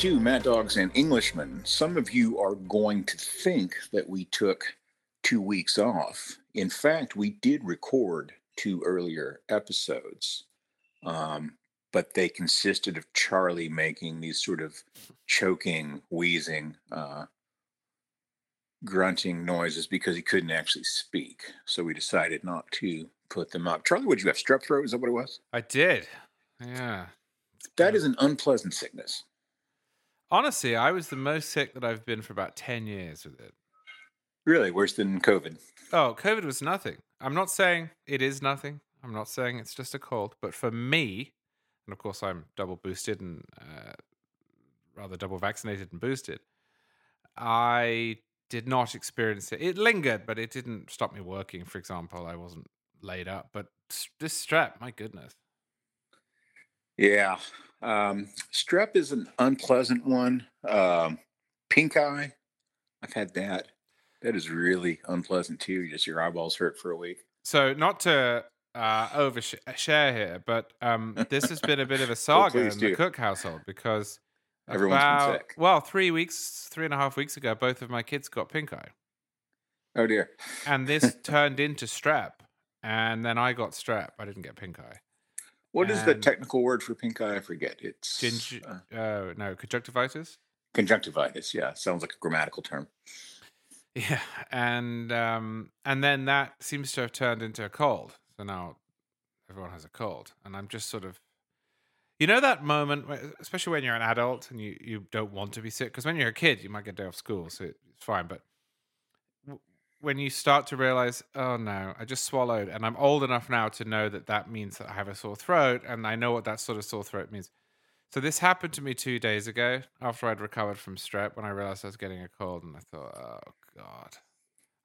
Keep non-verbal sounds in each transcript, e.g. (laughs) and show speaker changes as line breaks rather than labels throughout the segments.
To Mad Dogs and Englishmen. Some of you are going to think that we took two weeks off. In fact, we did record two earlier episodes, um, but they consisted of Charlie making these sort of choking, wheezing, uh, grunting noises because he couldn't actually speak. So we decided not to put them up. Charlie, would you have strep throat? Is that what it was?
I did. Yeah.
That is an unpleasant sickness.
Honestly, I was the most sick that I've been for about 10 years with it.
Really, worse than COVID.
Oh, COVID was nothing. I'm not saying it is nothing. I'm not saying it's just a cold. But for me, and of course I'm double boosted and uh, rather double vaccinated and boosted, I did not experience it. It lingered, but it didn't stop me working, for example. I wasn't laid up. But this strep, my goodness.
Yeah. Um, strep is an unpleasant one. Um, pink eye, I've had that. That is really unpleasant too. Just your eyeballs hurt for a week.
So, not to uh, overshare here, but um, this has been a bit of a (laughs) saga in the. Cooke household because
Everyone's been
about,
sick.
well, three weeks, three and a half weeks ago, both of my kids got pink eye.
Oh dear.
And this turned into strep. And then I got strep. I didn't get pink eye.
What is the technical word for pink eye? I forget. It's
Gingi-
uh,
uh, no, conjunctivitis.
conjunctivitis. Yeah, sounds like a grammatical term.
Yeah, and um, and then that seems to have turned into a cold. So now everyone has a cold, and I'm just sort of, you know, that moment, especially when you're an adult and you you don't want to be sick, because when you're a kid, you might get a day off school, so it's fine. But when you start to realize, oh no, I just swallowed, and I'm old enough now to know that that means that I have a sore throat, and I know what that sort of sore throat means. So this happened to me two days ago after I'd recovered from strep when I realized I was getting a cold, and I thought, oh god,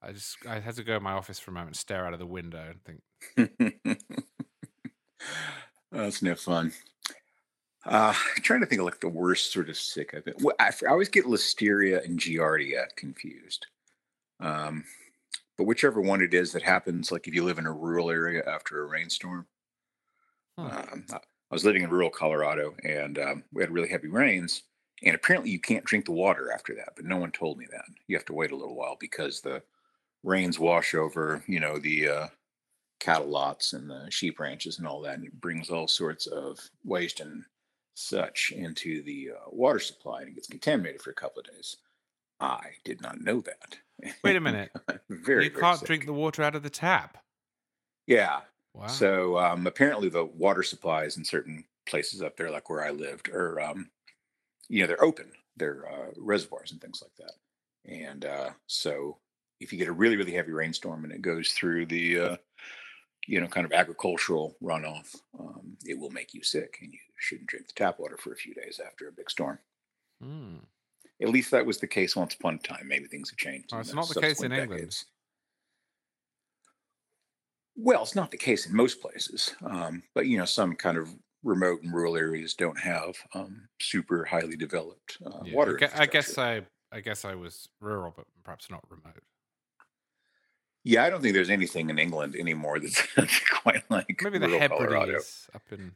I just I had to go to my office for a moment, stare out of the window, and think, (laughs)
That's no fun. Uh, I'm trying to think of like the worst sort of sick I've been. Well, I, I always get listeria and giardia confused. Um, but whichever one it is that happens, like if you live in a rural area after a rainstorm.
Hmm.
Um, I I was living in rural Colorado and um, we had really heavy rains. And apparently you can't drink the water after that, but no one told me that. You have to wait a little while because the rains wash over, you know, the uh, cattle lots and the sheep ranches and all that. And it brings all sorts of waste and such into the uh, water supply and it gets contaminated for a couple of days. I did not know that.
Wait a (laughs) minute,
very,
you
very
can't
sick.
drink the water out of the tap.
Yeah.
Wow.
So um, apparently the water supplies in certain places up there, like where I lived, are um, you know they're open. They're uh, reservoirs and things like that. And uh, so if you get a really really heavy rainstorm and it goes through the uh, you know kind of agricultural runoff, um, it will make you sick, and you shouldn't drink the tap water for a few days after a big storm.
Hmm.
At least that was the case once upon a time. Maybe things have changed.
Oh, it's not the case in
subsequent
England.
decades. Well, it's not the case in most places, um, but you know, some kind of remote and rural areas don't have um, super highly developed uh,
Yeah,
water.
I, guess. I I guess I was rural, but perhaps not remote.
yeah, I don't think there's anything in England anymore that's (laughs) quite like
Maybe the
rural Colorado.
Hebrides up in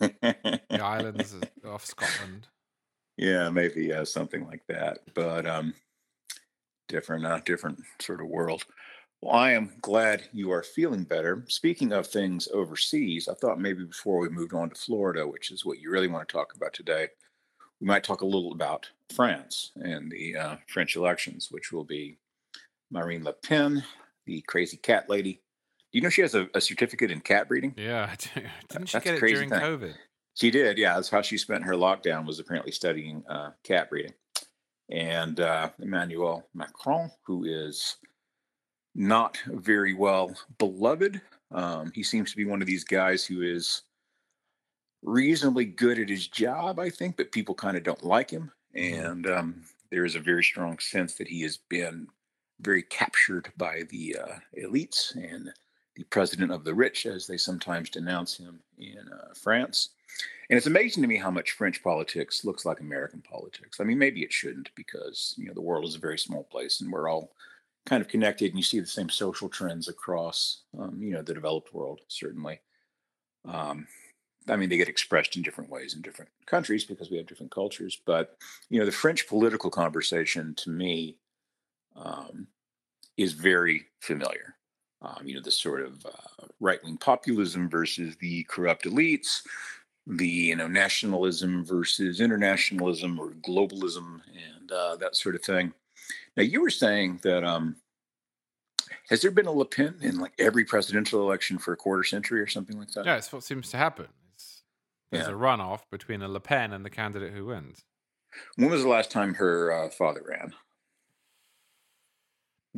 (laughs) the islands of- off Scotland.
Yeah, maybe uh, something like that, but um, different, uh, different sort of world. Well, I am glad you are feeling better. Speaking of things overseas, I thought maybe before we moved on to Florida, which is what you really want to talk about today, we might talk a little about France and the uh, French elections, which will be Marine Le Pen, the crazy cat lady. Do you know she has a, a certificate in cat breeding?
Yeah, (laughs) didn't she
that's
get it during
thing.
COVID?
She did, yeah. That's how she spent her lockdown was apparently studying uh, cat breeding. And uh, Emmanuel Macron, who is not very well beloved, um, he seems to be one of these guys who is reasonably good at his job, I think, but people kind of don't like him.
Mhm.
And um, there is a very strong sense that he has been very captured by the uh, elites and the president of the rich, as they sometimes denounce him in uh, France. And it's amazing to me how much French politics looks like American politics. I mean, maybe it shouldn't because you know the world is a very small place and we're all kind of connected, and you see the same social trends across um, you know the developed world certainly. Um, I mean, they get expressed in different ways in different countries because we have different cultures. But you know, the French political conversation to me um, is very familiar. Um, you know, the sort of uh, right wing populism versus the corrupt elites, the you know nationalism versus internationalism or globalism, and uh, that sort of thing. Now, you were saying that um, has there been a Le Pen in like every presidential election for a quarter century or something like that?
Yeah, it's what seems to happen. It's, there's
Yeah.
a runoff between a Le Pen and the candidate who wins.
When was the last time her uh, father ran?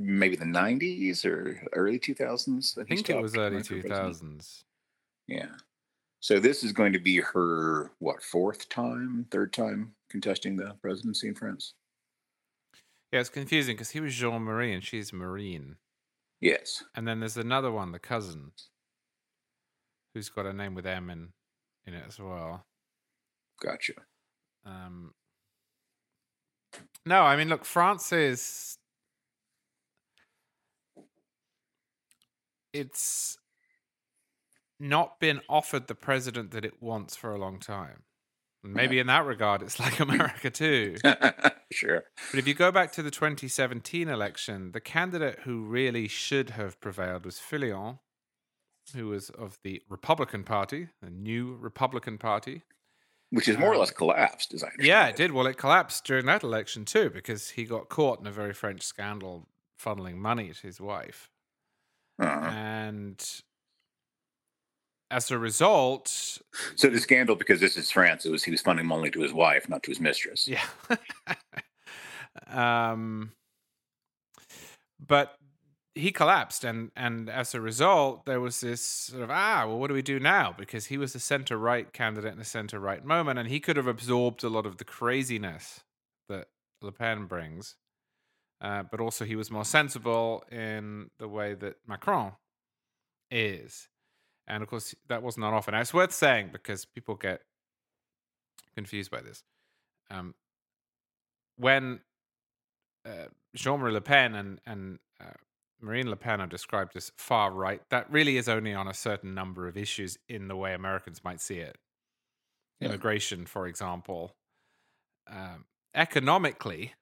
Maybe the 90s or early 2000s?
I think it was early 2000s.
Yeah. So this is going to be her, what, fourth time, third time contesting the presidency in France?
Yeah, it's confusing because he was Jean Marie and she's Marine.
Yes.
And then there's another one, the cousin, who's got a name with M in, in it as well.
Gotcha.
Um, no, I mean, look, France is. It's not been offered the president that it wants for a long time. And maybe in that regard, it's like (laughs) America too. (laughs)
sure.
But if you go back to the 2017 election, the candidate who really should have prevailed was Fillon, who was of the Republican Party, the new Republican Party.
Which is more or
Um,
less collapsed, as I understand
Yeah, it did. Well, it collapsed during that election too because he got caught in a very French scandal funneling money to his wife.
Uh-huh.
And as a result,
So the scandal, because this is France, it was he was funding money to his wife, not to his mistress.
yeah. um, but he collapsed, and and as a result, there was this sort of ah, well, what do we do now? Because he was a center right candidate in a center right moment, and he could have absorbed a lot of the craziness that Le Pen brings. Uh, but also, he was more sensible in the way that Macron is. And of course, that was not often. It's worth saying because people get confused by this. Um, when uh, Jean Marie Le Pen and, and uh, Marine Le Pen are described as far right, that really is only on a certain number of issues in the way Americans might see it.
Yeah.
Immigration, for example. Um, economically,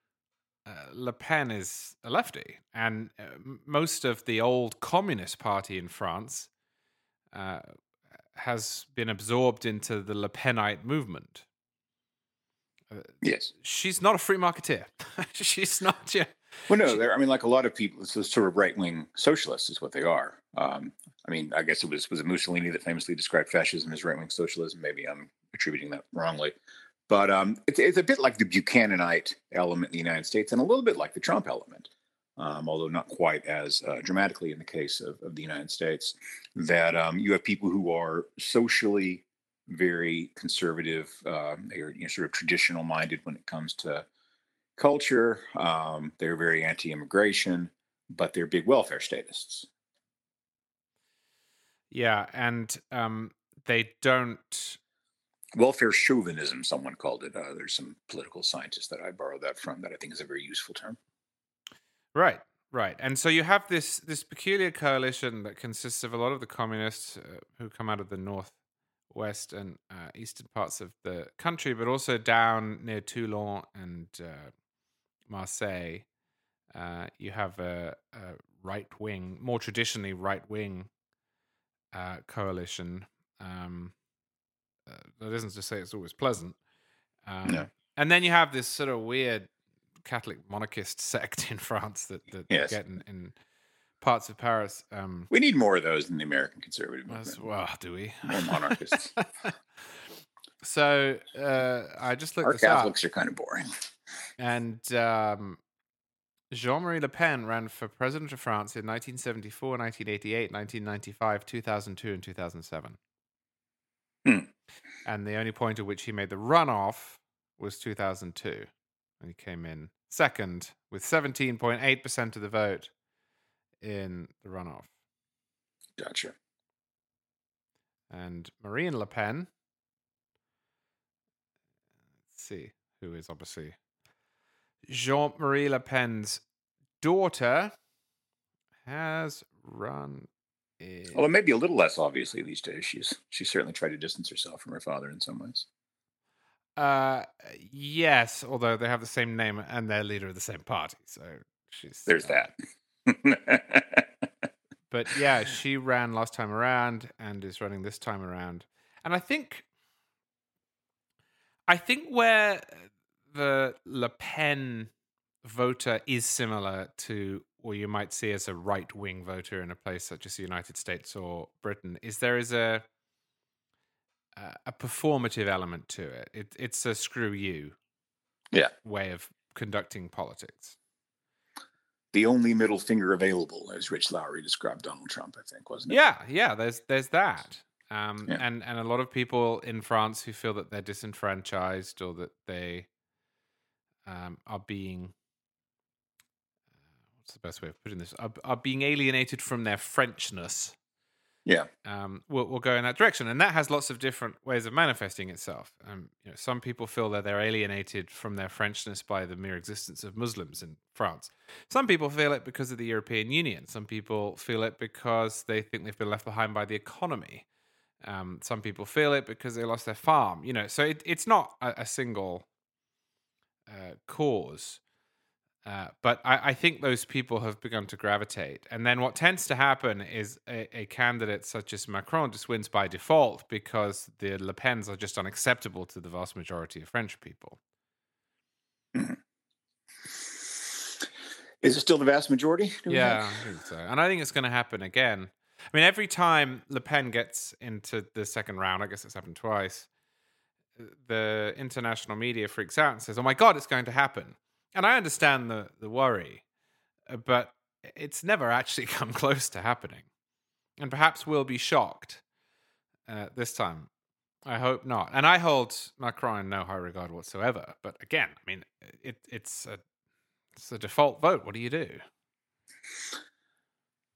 uh, Le Pen is a lefty, and uh, most of the old Communist Party in France uh, has been absorbed into the Le Penite movement. Uh,
Yes.
she's not a free marketeer. (laughs) she's not. Yeah,
Well, no, they're, I mean, like a lot of people, it's a sort of right wing socialists is what they are. Um, I mean, I guess it was was it Mussolini that famously described fascism as right wing socialism. Maybe I'm attributing that wrongly, but um, it's it's a bit like the Buchananite element in the United States, and a little bit like the Trump element, um, although not quite as uh, dramatically in the case of, of the United States. That um, you have people who are socially very conservative, uh, they're you know, sort of traditional minded when it comes to culture. Um, they're very anti-immigration, but they're big welfare statists.
yeah, and um, they don't.
Welfare chauvinism, someone called it. Uh, there's some political scientists that I borrowed that from that I think is a very useful term.
Right, right, and so you have this this peculiar coalition that consists of a lot of the communists uh, who come out of the north, west, and uh, eastern parts of the country, but also down near Toulon and uh, Marseille. Uh, you have a, a right wing, more traditionally right wing uh, coalition. Um, that isn't to say it's always pleasant. Um,
No.
And then you have this sort of weird Catholic monarchist (laughs) sect in France that, that
Yes.
get in, in parts of Paris. Um,
We need more of those in the American conservative movement.
well, do we?
More monarchists. (laughs)
so uh, I just looked
Our
this up.
Catholics are kind of boring.
And um, Jean Marie Le Pen ran for president of France in 1974, 1988, 1995, 2002, and 2007.
Hmm.
And the only point at which he made the runoff was 2002. And he came in second with 17.8% of the vote in the runoff.
Gotcha.
And Marine Le Pen, let's see, who is obviously Jean Marie Le Pen's daughter, has run Eh,
Although maybe a little less obviously these days. She's she certainly tried to distance herself from her father in some ways.
Uh, yes, although they have the same name and they're leader of the same party, so she's
There's
uh,
that. (laughs)
But yeah, she ran last time around and is running this time around. And I think I think where the Le Pen voter is similar to what you might see as a right wing voter in a place such as the United States or Britain is there is a a performative element to it. it it's a screw you
yeah.
way of conducting politics.
The only middle finger available, as Rich Lowry described Donald Trump, I think, wasn't it?
Yeah, yeah. There's there's that, um,
Yeah.
and and a lot of people in France who feel that they're disenfranchised or that they um, are being what's the best way of putting this are, are being alienated from their Frenchness.
Yeah.
Um, will will go in that direction, and that has lots of different ways of manifesting itself. Um, you know, some people feel that they're alienated from their Frenchness by the mere existence of Muslims in France. Some people feel it because of the European Union. Some people feel it because they think they've been left behind by the economy. Um, some people feel it because they lost their farm. You know, so it, it's not a, a single uh, cause. Uh, but I, I think those people have begun to gravitate. And then what tends to happen is a, a candidate such as Macron just wins by default because the Le Pens are just unacceptable to the vast majority of French people.
Is it still the vast majority?
Yeah. I think so. And I think it's going to happen again. I mean, every time Le Pen gets into the second round, I guess it's happened twice, the international media freaks out and says, oh my God, it's going to happen. And I understand the, the worry, uh, but it's never actually (laughs) come close to happening. And perhaps we'll be shocked uh, this time. I hope not. And I hold Macron in no high regard whatsoever. But again, I mean, it, it's a it's a default vote. What do you do?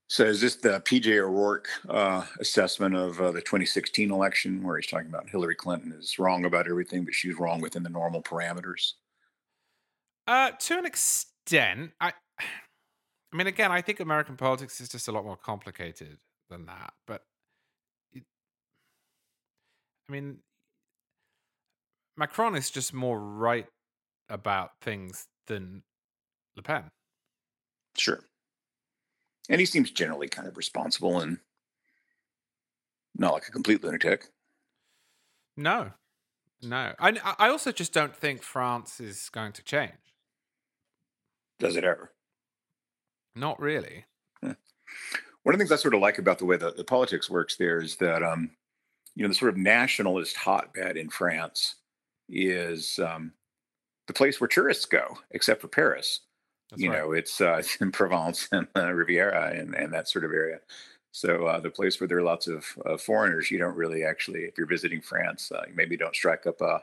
So is this the PJ O'Rourke uh, assessment of uh, the 2016 election, where he's talking about Hillary Clinton is wrong about everything, but she's wrong within the normal parameters?
Uh, to an extent, I, (sighs) I mean, again, I think American politics is just a lot more complicated than that. But, it, I mean, Macron is just more right about things than Le Pen.
Sure. And he seems generally kind of responsible and not like a complete lunatic.
No, no. I, I also just don't think France is going to change.
Does it ever?
Not really.
One of the things I sort of like about the way that the politics works there is that, um, you know, the sort of nationalist hotbed in France is um, the place where tourists go, except for Paris.
That's
you
right.
know, it's, uh, it's (laughs) in Provence and uh, Riviera and, and that sort of area. So uh, the place where there are lots of uh, foreigners, you don't really actually, if you're visiting France, uh, you maybe don't strike up a,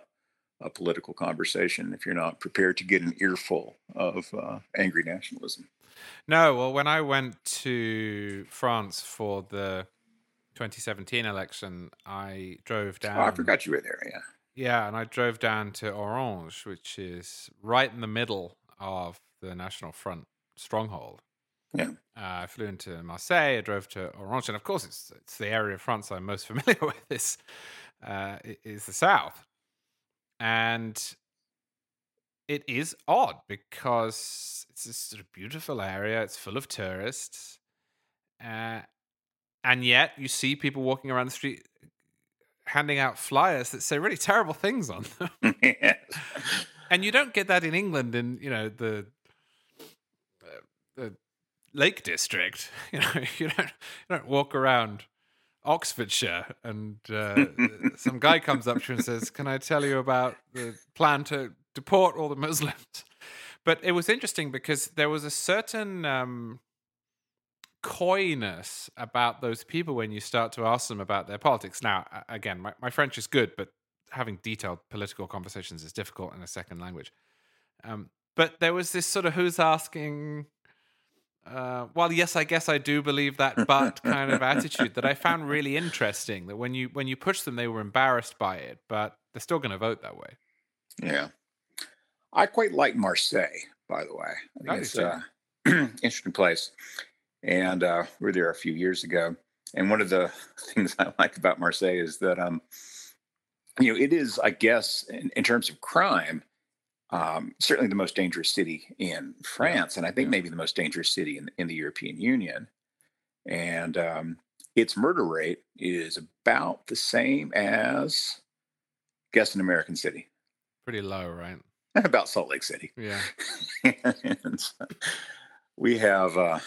a political conversation if you're not prepared to get an earful of uh, angry nationalism.
No, well, when I went to France for the 2017 election, I drove down.
Oh, I forgot you were there. Yeah.
Yeah, and I drove down to Orange, which is right in the middle of the National Front stronghold.
Yeah.
Uh, I flew into Marseille. I drove to Orange, and of course, it's it's the area of France I'm most (laughs) familiar with. Is uh, is the south, and it is odd because it's this sort of beautiful area. It's full of tourists, uh, and yet you see people walking around the street handing out flyers that say really terrible things on them. (laughs)
yes.
and you don't get that in England in you know the uh, the Lake District. (laughs) You know, you don't you don't walk around Oxfordshire and uh, some guy comes up to you and says, "Can I tell you about the plan to deport all the Muslims?" But it was interesting because there was a certain um, coyness about those people when you start to ask them about their politics. Now, again, my, my French is good, but having detailed political conversations is difficult in a second language. Um, but there was this sort of who's asking, uh, well, yes, I guess I do believe that, (laughs) but kind of attitude that I found really interesting. That when you when you push them, they were embarrassed by it, but they're still going to vote that way.
Yeah. I quite like Marseille, by the way. I think it's an (clears throat) interesting place. And uh, we were there a few years ago. and one of the (laughs) things I like about Marseille is that um, you know, it is, I guess, in, in terms of crime, um, certainly the most dangerous city in France, yeah. and I think yeah. maybe the most dangerous city in, in the European Union. And um, its murder rate is about the same as, guess, an American city.
Pretty low, right? (laughs)
about Salt Lake City.
Yeah. (laughs)
so we have uh,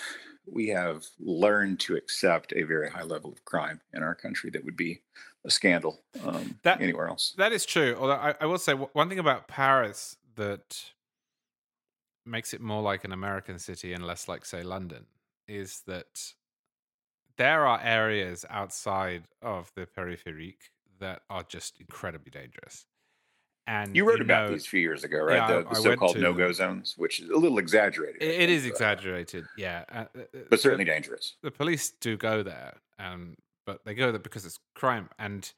we have learned to accept a very high level of crime in our country that would be a scandal um, that, anywhere else.
That is true. Although I, I will say one thing about Paris that makes it more like an American city and less like, say, London is that there are areas outside of the périphérique that are just incredibly dangerous. And
you wrote you about know, these a few years ago, right? Yeah, the, the so-called no-go zones, which is a little exaggerated.
it, it is exaggerated, yeah, uh, uh, uh,
but certainly dangerous.
The police do go there, um, but they go there because it's crime. And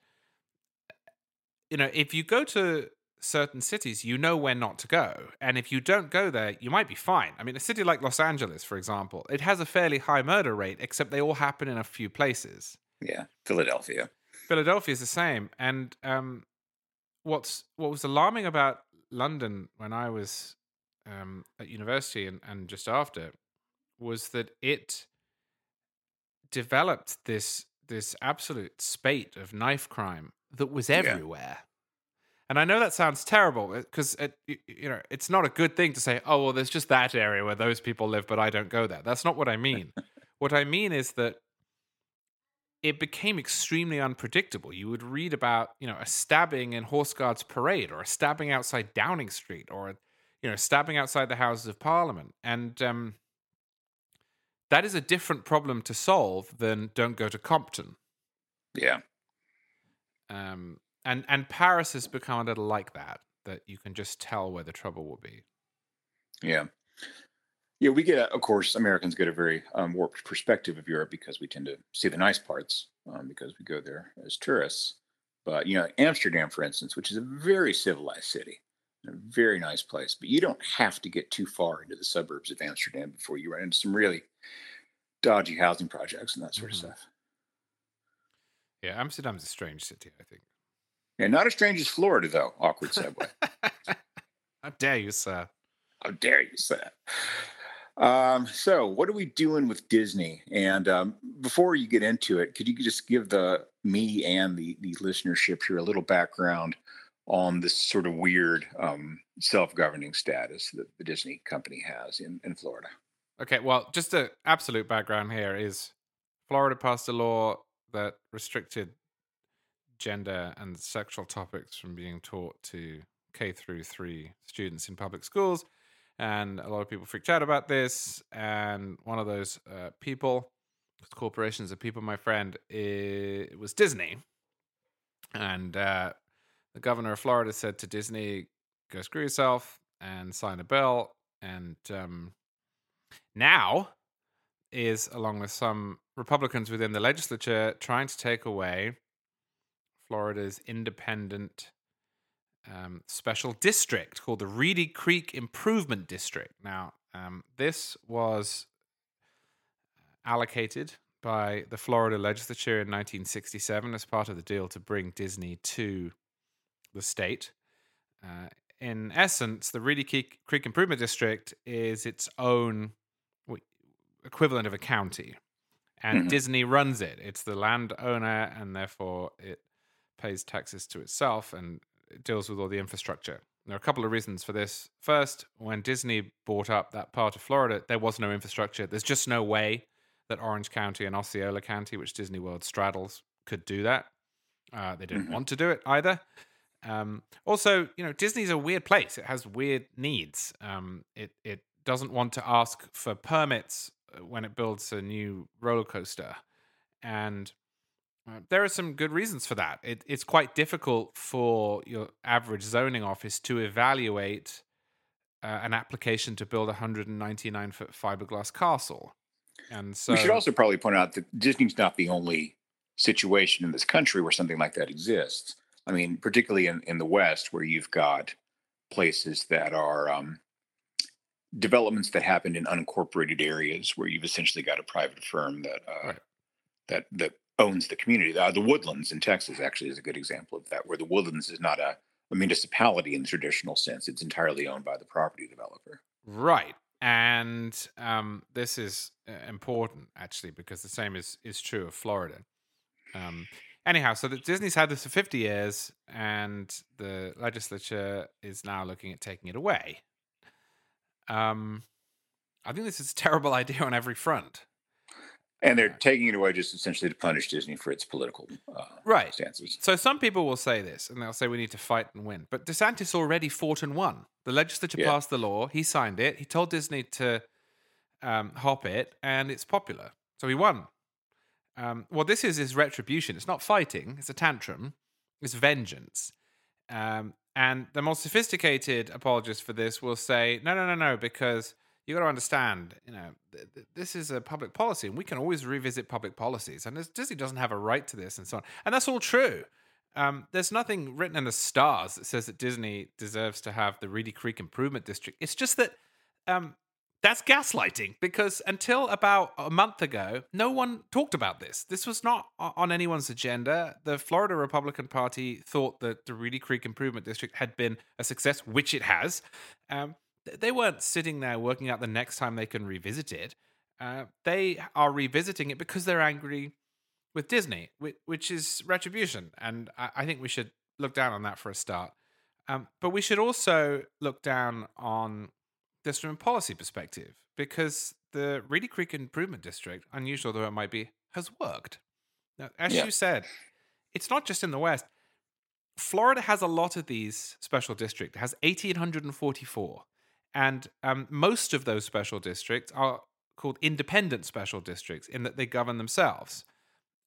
you know, if you go to certain cities, you know where not to go, and if you don't go there, you might be fine. I mean, a city like Los Angeles, for example, it has a fairly high murder rate, except they all happen in a few places.
Yeah, Philadelphia.
Philadelphia is the same, and um, what's what was alarming about London when I was um, at university and, and just after was that it developed this this absolute spate of knife crime that was everywhere. Yeah. And I know that sounds terrible because uh, you know it's not a good thing to say, "Oh, well, there's just that area where those people live, but I don't go there." That's not what I mean. (laughs) what I mean is that it became extremely unpredictable. You would read about, you know, a stabbing in Horse Guards Parade or a stabbing outside Downing Street or, you know, stabbing outside the Houses of Parliament. And um, that is a different problem to solve than don't go to Compton.
Yeah.
Um, and, and Paris has become a little like that, that you can just tell where the trouble will be.
Yeah. Yeah, we get, of course, Americans get a very um, warped perspective of Europe because we tend to see the nice parts um, because we go there as tourists. But you know, Amsterdam, for instance, which is a very civilized city, a very nice place, but you don't have to get too far into the suburbs of Amsterdam before you run into some really dodgy housing projects and that sort mm-hmm. of stuff.
Yeah, Amsterdam's a strange city, I think.
Yeah, not as strange as Florida, though. Awkward segue. (laughs)
How dare you, sir?
How dare you, sir? Um, so, what are we doing with Disney? And um, before you get into it, could you just give the me and the the listenership here a little background on this sort of weird um, self-governing status that the Disney company has in, in Florida?
Okay, well, just the absolute background here is Florida passed a law that restricted gender and sexual topics from being taught to K through three students in public schools and a lot of people freaked out about this. And one of those uh, people, corporations of people, my friend, it was Disney. And uh, the governor of Florida said to Disney, "Go screw yourself," and sign a bill. And um, now is, along with some Republicans within the legislature, trying to take away Florida's independent um, special district called the Reedy Creek Improvement District. Now, um, this was allocated by the Florida legislature in 1967 as part of the deal to bring Disney to the state. Uh, in essence, the Reedy Creek, Improvement District is its own equivalent of a county, and mm-hmm. Disney runs it. It's the landowner, and therefore it pays taxes to itself and deals with all the infrastructure. There are a couple of reasons for this. First, when Disney bought up that part of Florida, there was no infrastructure. There's just no way that Orange County and Osceola County, which Disney World straddles, could do that. Uh, they didn't mm-hmm. want to do it either. Um, also, you know, Disney's a weird place. It has weird needs. Um, it it doesn't want to ask for permits uh, when it builds a new roller coaster, and there are some good reasons for that. It, it's quite difficult for your average zoning office to evaluate uh, an application to build a 199 foot fiberglass castle. And so
we should also probably point out that Disney's not the only situation in this country where something like that exists. I mean, particularly in, in the West, where you've got places that are um, developments that happened in unincorporated areas where you've essentially got a private firm that uh, right that that owns the community. Uh, the Woodlands in Texas actually is a good example of that, where the Woodlands is not a, a municipality in the traditional sense; it's entirely owned by the property developer.
Right, and um, this is uh, important actually because the same is is true of Florida. Um, anyhow, so the, Disney's had this for 50 years, and the legislature is now looking at taking it away. Um, I think this is a (laughs) terrible idea on every front.
And they're taking it away just essentially to punish Disney for its political uh,
right.
stances.
So some people will say this, and they'll say we need to fight and win. But DeSantis already fought and won. The legislature yeah. passed the law. He signed it. He told Disney to um, hop it, and it's popular. So he won. Um, what this is is retribution. It's not fighting. It's a tantrum. It's vengeance. Um, and the more sophisticated apologists for this will say, no, no, no, no, because you got to understand, you know, th- th- this is a public policy, and we can always revisit public policies. And Disney doesn't have a right to this, and so on. And that's all true. Um, there's nothing written in the stars that says that Disney deserves to have the Reedy Creek Improvement District. It's just that um, that's gaslighting because until about a month ago, no one talked about this. This was not on anyone's agenda. The Florida Republican Party thought that the Reedy Creek Improvement District had been a success, which it has. Um, they weren't sitting there working out the next time they can revisit it. Uh, they are revisiting it because they're angry with Disney, which, is retribution. And I, think we should look down on that for a start. Um, but we should also look down on this from a policy perspective because the Reedy Creek Improvement District, unusual though it might be, has worked. Now, as yeah. you said, it's not just in the West. Florida has a lot of these special districts. It has 1,844. And um, most of those special districts are called independent special districts in that they govern themselves.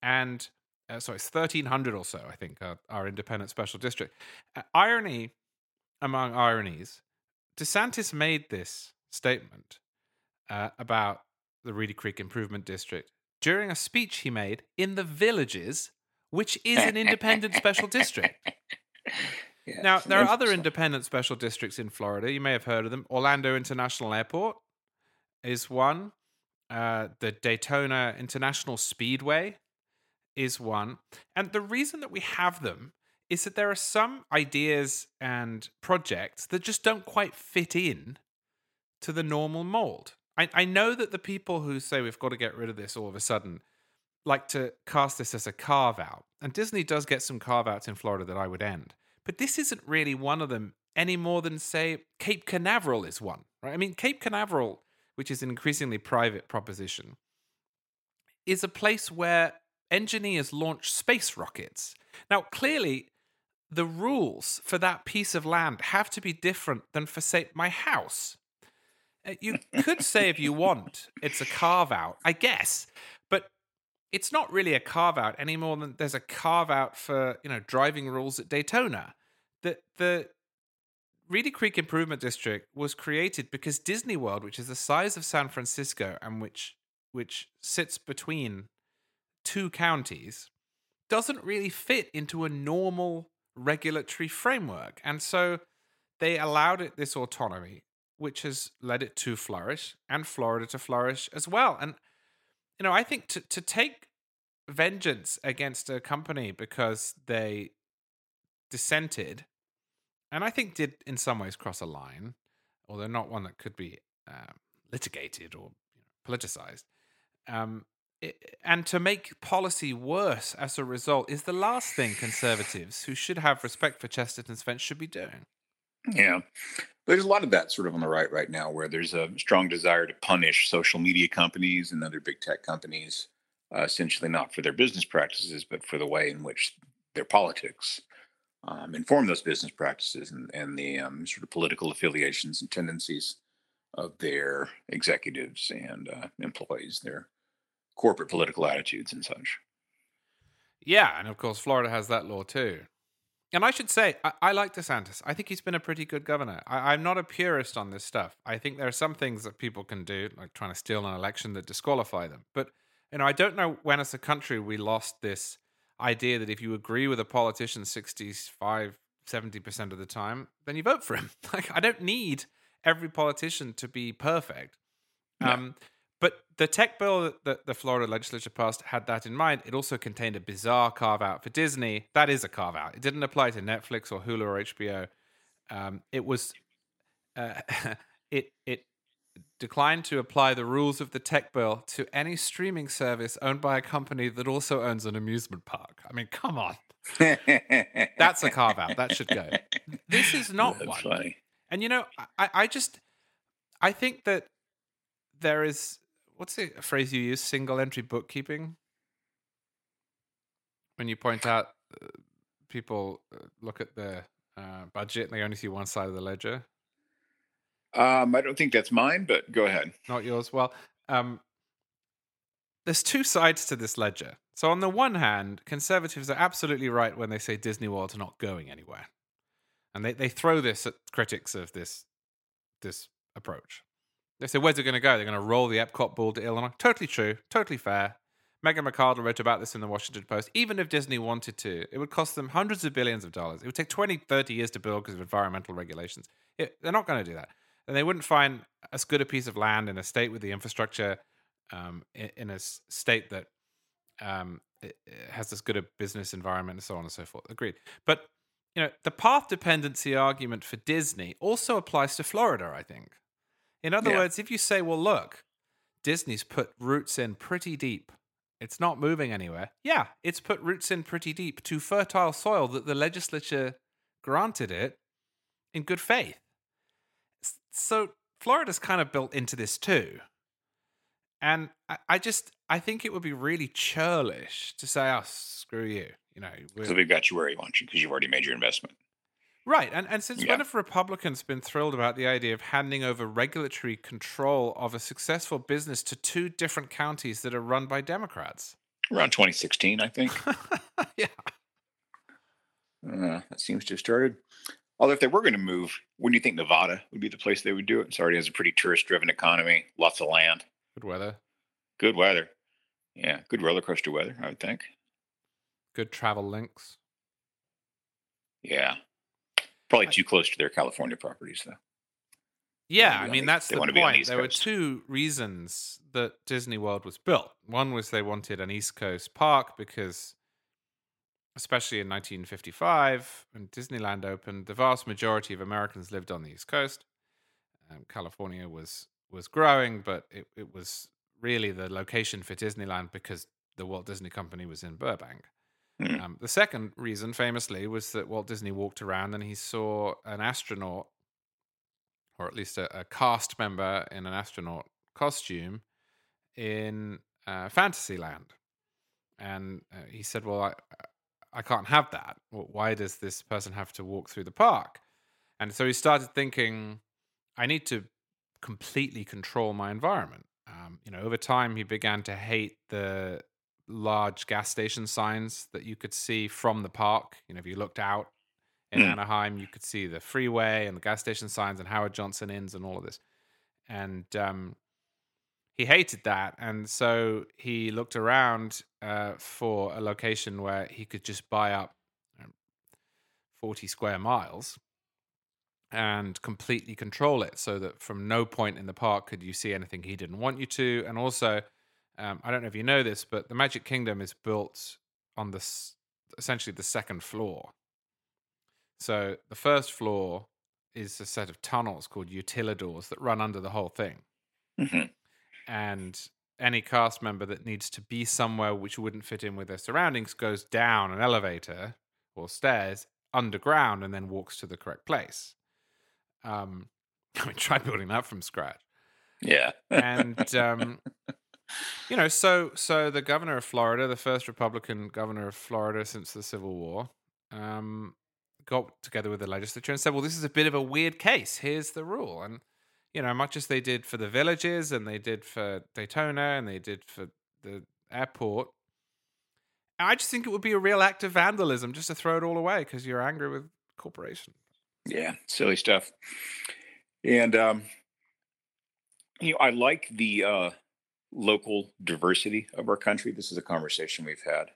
And uh, sorry, it's 1,300 or so, I think, are, are independent special district. Uh, irony among ironies DeSantis made this statement uh, about the Reedy Creek Improvement District during a speech he made in the Villages, which is an independent special district. (laughs) Yeah, now, there are other independent special districts in Florida. You may have heard of them. Orlando International Airport is one. Uh, the Daytona International Speedway is one. And the reason that we have them is that there are some ideas and projects that just don't quite fit in to the normal mold. I, I know that the people who say we've got to get rid of this all of a sudden like to cast this as a carve out. And Disney does get some carve outs in Florida that I would end. But this isn't really one of them any more than, say, Cape Canaveral is one, right? I mean, Cape Canaveral, which is an increasingly private proposition, is a place where engineers launch space rockets. Now, clearly, the rules for that piece of land have to be different than for, say, my house. Uh, you could say, if you want, it's a carve out, I guess, it's not really a carve out any more than there's a carve out for you know driving rules at Daytona. The the Reedy Creek Improvement District was created because Disney World, which is the size of San Francisco and which which sits between two counties, doesn't really fit into a normal regulatory framework. And so they allowed it this autonomy, which has led it to flourish and Florida to flourish as well. And, you know, I think to, to take vengeance against a company because they dissented, and I think did in some ways cross a line, although not one that could be uh, litigated or you know, politicized. Um, and to make policy worse as a result is the last thing conservatives who should have respect for Chesterton's fence should be doing.
Yeah. There's a lot of that sort of on the right right now where there's a strong desire to punish social media companies and other big tech companies, uh, essentially not for their business practices, but for the way in which their politics um, inform those business practices and, and the um, sort of political affiliations and tendencies of their executives and uh, employees, their corporate political attitudes and such.
Yeah, and of course, Florida has that law too. And I should say, I, I like DeSantis. I think he's been a pretty good governor. I, I'm not a purist on this stuff. I think there are some things that people can do, like trying to steal an election, that disqualify them. But you know, I don't know when, as a country, we lost this idea that if you agree with a politician 65, 70% of the time, then you vote for him. (laughs) Like, I don't need every politician to be perfect. Um, But the tech bill that the Florida legislature passed had that in mind. It also contained a bizarre carve out for Disney. That is a carve out. It didn't apply to Netflix or Hulu or HBO. Um, it was uh, (laughs) it it declined to apply the rules of the tech bill to any streaming service owned by a company that also owns an amusement park. I mean, come on. (laughs) That's a carve out. That should go. This is not
That's
one.
funny.
And you know, I, I just I think that there is what's the phrase you use? Single entry bookkeeping. When you point out uh, people uh, look at the uh, budget and they only see one side of the ledger,
Um, I don't think that's mine, but go ahead.
not yours. Well, um, there's two sides to this ledger. So on the one hand, conservatives are absolutely right when they say Disney World's not going anywhere, and they, they throw this at critics of this this approach. They say, "Where's it going to go? They're going to roll the Epcot ball to Illinois." Totally true, totally fair. Megan McArdle wrote about this in the Washington Post. Even if Disney wanted to, it would cost them hundreds of billions of dollars. It would take 20, 30 years to build because of environmental regulations. It, they're not going to do that. And they wouldn't find as good a piece of land in a state with the infrastructure um, in, in a state that um, it, it has as good a business environment and so on and so forth. Agreed. But you know, the path dependency argument for Disney also applies to Florida. I think. In other
Yeah.
words, if you say, "Well, look, Disney's put roots in pretty deep. It's not moving anywhere." Yeah, it's put roots in pretty deep to fertile soil that the legislature granted it in good faith. So Florida's kind of built into this too. And I, I just I think it would be really churlish to say, "Oh, screw you," you know.
So we've got you where you want you because you've already made your investment.
Right, and and since
Yeah.
when have Republicans been thrilled about the idea of handing over regulatory control of a successful business to two different counties that are run by Democrats?
Around 2016, I think. (laughs)
yeah,
Uh, that seems to have started. Although, if they were going to move, wouldn't you think Nevada would be the place they would do it? It already has a pretty tourist driven economy, lots of land,
good weather,
good weather. Yeah, good roller coaster weather, I would think.
good travel links.
Yeah. Probably too close to their California properties, though.
Yeah, I mean
the-
that's the
wanna be on the
point.
East
There were two reasons that Disney World was built. One was they wanted an East Coast park because, especially in 1955 when Disneyland opened, the vast majority of Americans lived on the East Coast. Um, California was was growing, but it, it was really the location for Disneyland because the Walt Disney Company was in Burbank.
Hmm.
Um, the second reason, famously, was that Walt Disney walked around and he saw an astronaut, or at least a, a cast member in an astronaut costume, in uh, Fantasyland, and uh, he said, "Well, I, I can't have that. Why does this person have to walk through the park?" And so he started thinking, "I need to completely control my environment." Um, you know, over time, he began to hate the large gas station signs that you could see from the park. You know, if you looked out in
Hmm.
Anaheim, you could see the freeway and the gas station signs and Howard Johnson inns and all of this. And um, he hated that. And so he looked around uh, for a location where he could just buy up um, 40 square miles and completely control it so that from no point in the park could you see anything he didn't want you to. And also, um, I don't know if you know this, but the Magic Kingdom is built on this essentially the second floor. So the first floor is a set of tunnels called utilidors that run under the whole thing.
Mhm.
And any cast member that needs to be somewhere which wouldn't fit in with their surroundings goes down an elevator or stairs underground and then walks to the correct place. Um, (laughs) I mean, try building that from scratch
Yeah.
and um, (laughs) you know, so so the governor of Florida, the first Republican governor of Florida since the Civil War, um, got together with the legislature and said, "Well, this is a bit of a weird case. Here's the rule." And you know, much as they did for the villages, and they did for Daytona, and they did for the airport. I just think it would be a real act of vandalism just to throw it all away because you're angry with corporation.
Yeah, silly stuff. And um, you know, I like the uh, local diversity of our country. This is a conversation we've had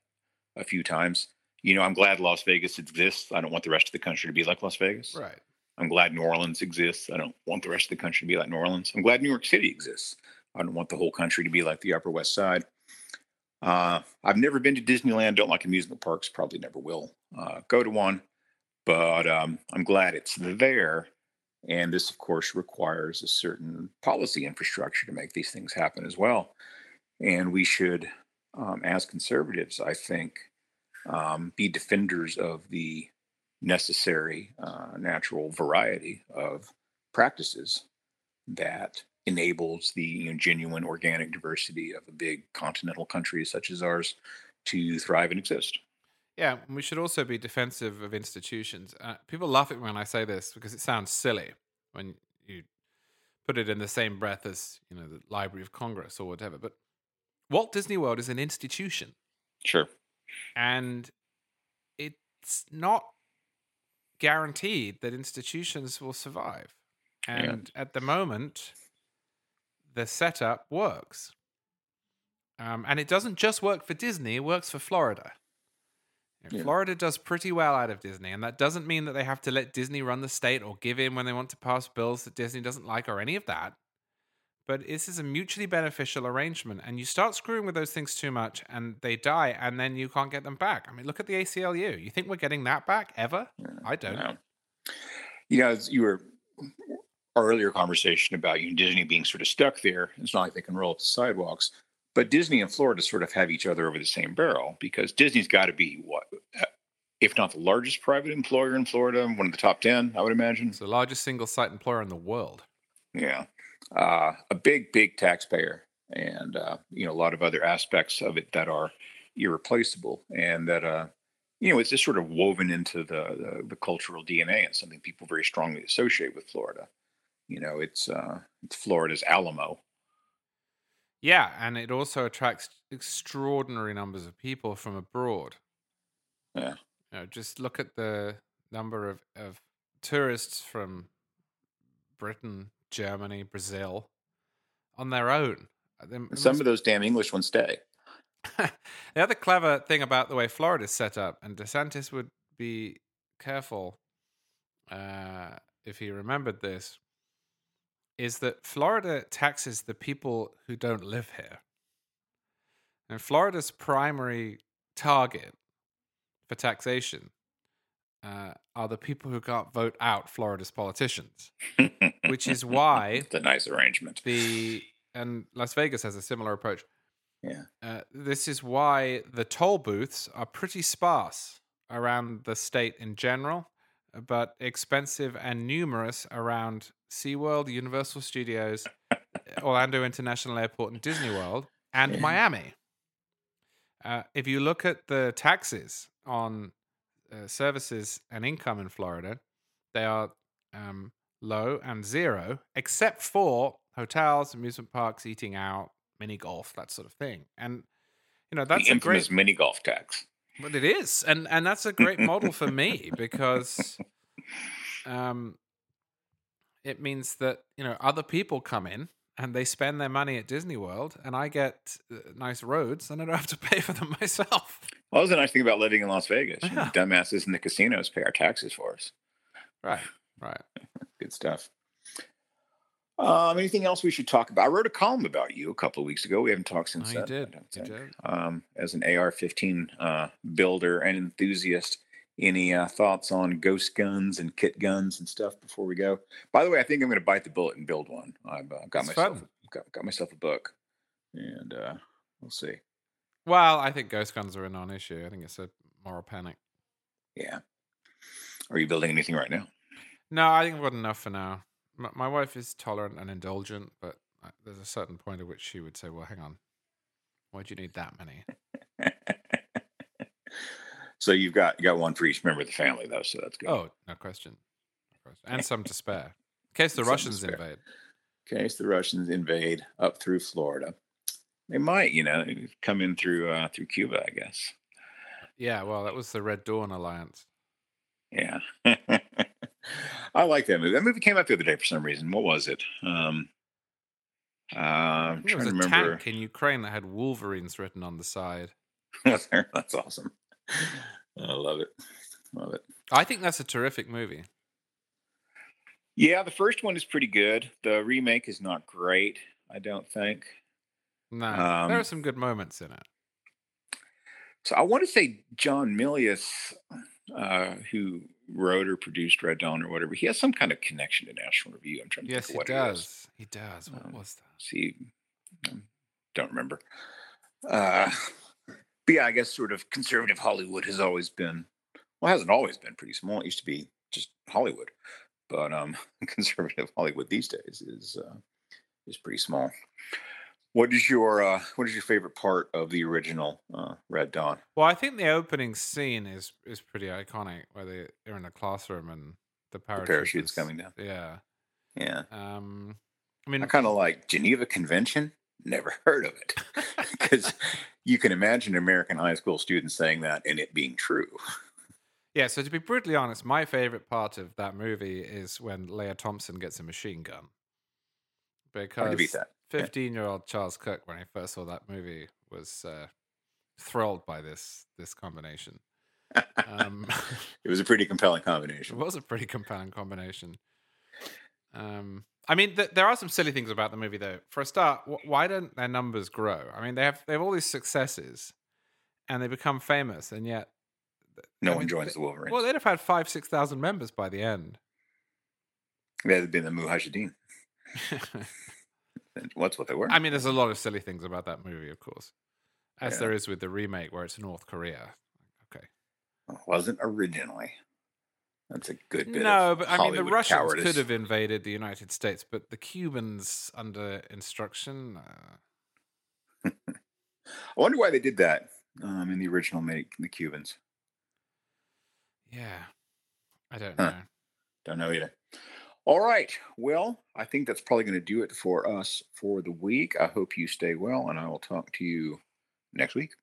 a few times. You know, I'm glad Las Vegas exists. I don't want the rest of the country to be like Las Vegas.
Right.
I'm glad New Orleans exists. I don't want the rest of the country to be like New Orleans. I'm glad New York City exists. I don't want the whole country to be like the Upper West Side. Uh, I've never been to Disneyland. Don't like amusement parks. Probably never will uh, go to one. But um, I'm glad it's there. And this, of course, requires a certain policy infrastructure to make these things happen as well. And we should, um, as conservatives, I think, um, be defenders of the necessary uh, natural variety of practices that enables the you know, genuine organic diversity of a big continental country such as ours to thrive and exist.
Yeah, we should also be defensive of institutions. Uh, people laugh at me when I say this because it sounds silly when you put it in the same breath as you know the Library of Congress or whatever. But Walt Disney World is an institution.
Sure.
And it's not guaranteed that institutions will survive. And yeah. at the moment, the setup works. Um, and it doesn't just work for Disney, it works for Florida. Yeah. Florida does pretty well out of Disney, and that doesn't mean that they have to let Disney run the state or give in when they want to pass bills that Disney doesn't like or any of that. But this is a mutually beneficial arrangement, and you start screwing with those things too much, and they die, and then you can't get them back. I mean, look at the ACLU. You think we're getting that back ever? I don't.
know. You know, you were our earlier conversation about you know, Disney being sort of stuck there. It's not like they can roll up the sidewalks. But Disney and Florida sort of have each other over the same barrel because Disney's got to be what, uh, if not the largest private employer in Florida, one of the top 10, I would imagine.
It's the largest single site employer in the world.
Yeah. Uh, a big, big taxpayer and, uh, you know, a lot of other aspects of it that are irreplaceable and that, uh, you know, it's just sort of woven into the, the, the cultural DNA and something people very strongly associate with Florida. You know, it's uh, it's Florida's Alamo,
yeah, and it also attracts extraordinary numbers of people from abroad.
Yeah.
You know, just look at the number of, of tourists from Britain, Germany, Brazil on their own.
Uh, some of those damn English ones stay. (laughs)
the other clever thing about the way Florida is set up, and DeSantis would be careful uh, if he remembered this, is that Florida taxes the people who don't live here. And Florida's primary target for taxation uh, are the people who can't vote out Florida's politicians, which is (laughs) why
it's a nice arrangement.
The and Las Vegas has a similar approach.
Yeah,
uh, this is why the toll booths are pretty sparse around the state in general, but expensive and numerous around SeaWorld, Universal Studios, Orlando International Airport, and Disney World, and yeah. Miami. Uh, if you look at the taxes on uh, services and income in Florida, they are um, low and zero, except for hotels, amusement parks, eating out, mini golf, that sort of thing. And you know that's
the infamous
great,
mini golf tax.
But it is, and and that's a great model for me because um, it means that you know other people come in and they spend their money at Disney World, and I get uh, nice roads, and I don't have to (laughs) pay for them myself.
Well, that's the nice thing about living in Las Vegas. Yeah. Dumbasses in the casinos pay our taxes for us.
Right, right. (laughs)
Good stuff. Um, anything else we should talk about? I wrote a column about you a couple of weeks ago. We haven't talked since
oh, you then. Did. You did.
Um, as an AR-15 uh, builder and enthusiast, any uh, thoughts on ghost guns and kit guns and stuff before we go? By the way, I think I'm going to bite the bullet and build one. I've uh, got myself got, got, myself a book, and uh, we'll see.
Well, I think ghost guns are a non-issue. I think it's a moral panic.
Yeah. Are you building anything right now?
No, I think I've got enough for now. My, my wife is tolerant and indulgent, but uh, there's a certain point at which she would say, "Well, hang on, why do you need that many?" (laughs)
So you've got you got one for each member of the family, though. So that's good.
Oh, no question. No question. And some to spare in case the Russians invade.
In case the Russians invade up through Florida, they might, you know, come in through uh, through Cuba, I guess.
Yeah, well, that was the Red Dawn alliance.
Yeah, (laughs) I like that movie. That movie came out the other day for some reason. What was it? Um, uh, I'm
it was a remember. tank in Ukraine that had Wolverines written on the side. (laughs)
That's awesome. I love it. Love it.
I think that's a terrific movie.
Yeah, the first one is pretty good. The remake is not great. I don't think.
No, there are
Um,
some good moments in it.
so I want to say John Milius, uh, who wrote or produced Red Dawn or whatever, he has some kind of connection to National Review. I'm trying to
Yes,
think of
he
what it is.
does. He does. What
Um,
was that?
see, um, don't remember. Uh, but yeah, I guess sort of conservative Hollywood has always been, well, hasn't always been pretty small. It used to be just Hollywood, but um, (laughs) conservative Hollywood these days is uh, is pretty small. What is your uh, what is your favorite part of the original uh, Red Dawn?
Well, I think the opening scene is is pretty iconic, where they, they're in a classroom and the
The parachutes
paratroopers.
coming down.
Yeah.
Yeah,
Um. I mean, I
kind of like Geneva Convention. Never (laughs) heard of it (laughs) because you can imagine American high school students saying that and it being true.
yeah. So to be brutally honest, my favorite part of that movie is when Lea Thompson gets a machine gun.
Hard to beat
because. 15 year old Charles Cooke, when he first saw that movie, was uh, thrilled by this this combination. Um, (laughs)
it was a pretty compelling (laughs) combination.
it was a pretty compelling combination. Um, I mean, th- there are some silly things about the movie, though. For a start, wh- why don't their numbers grow? I mean, they have they have all these successes, and they become famous, and yet,
No
I
one
mean,
joins
th-
the Wolverines.
well, they'd have had five six thousand members by the end.
That had been the Mujahideen. (laughs) What's what they were.
I mean, there's a lot of silly things about that movie, of course, as
Yeah.
there is with the remake where it's North Korea. Okay.
Wasn't originally. That's a good bit.
No, but I mean, the Russians
cowardice.
could have invaded the United States, but the Cubans, under instruction, uh, (laughs)
I wonder why they did that um, in the original make, the Cubans.
yeah, I don't
Huh.
know.
Don't know either. All right. Well, I think that's probably going to do it for us for the week. I hope you stay well, and I will talk to you next week.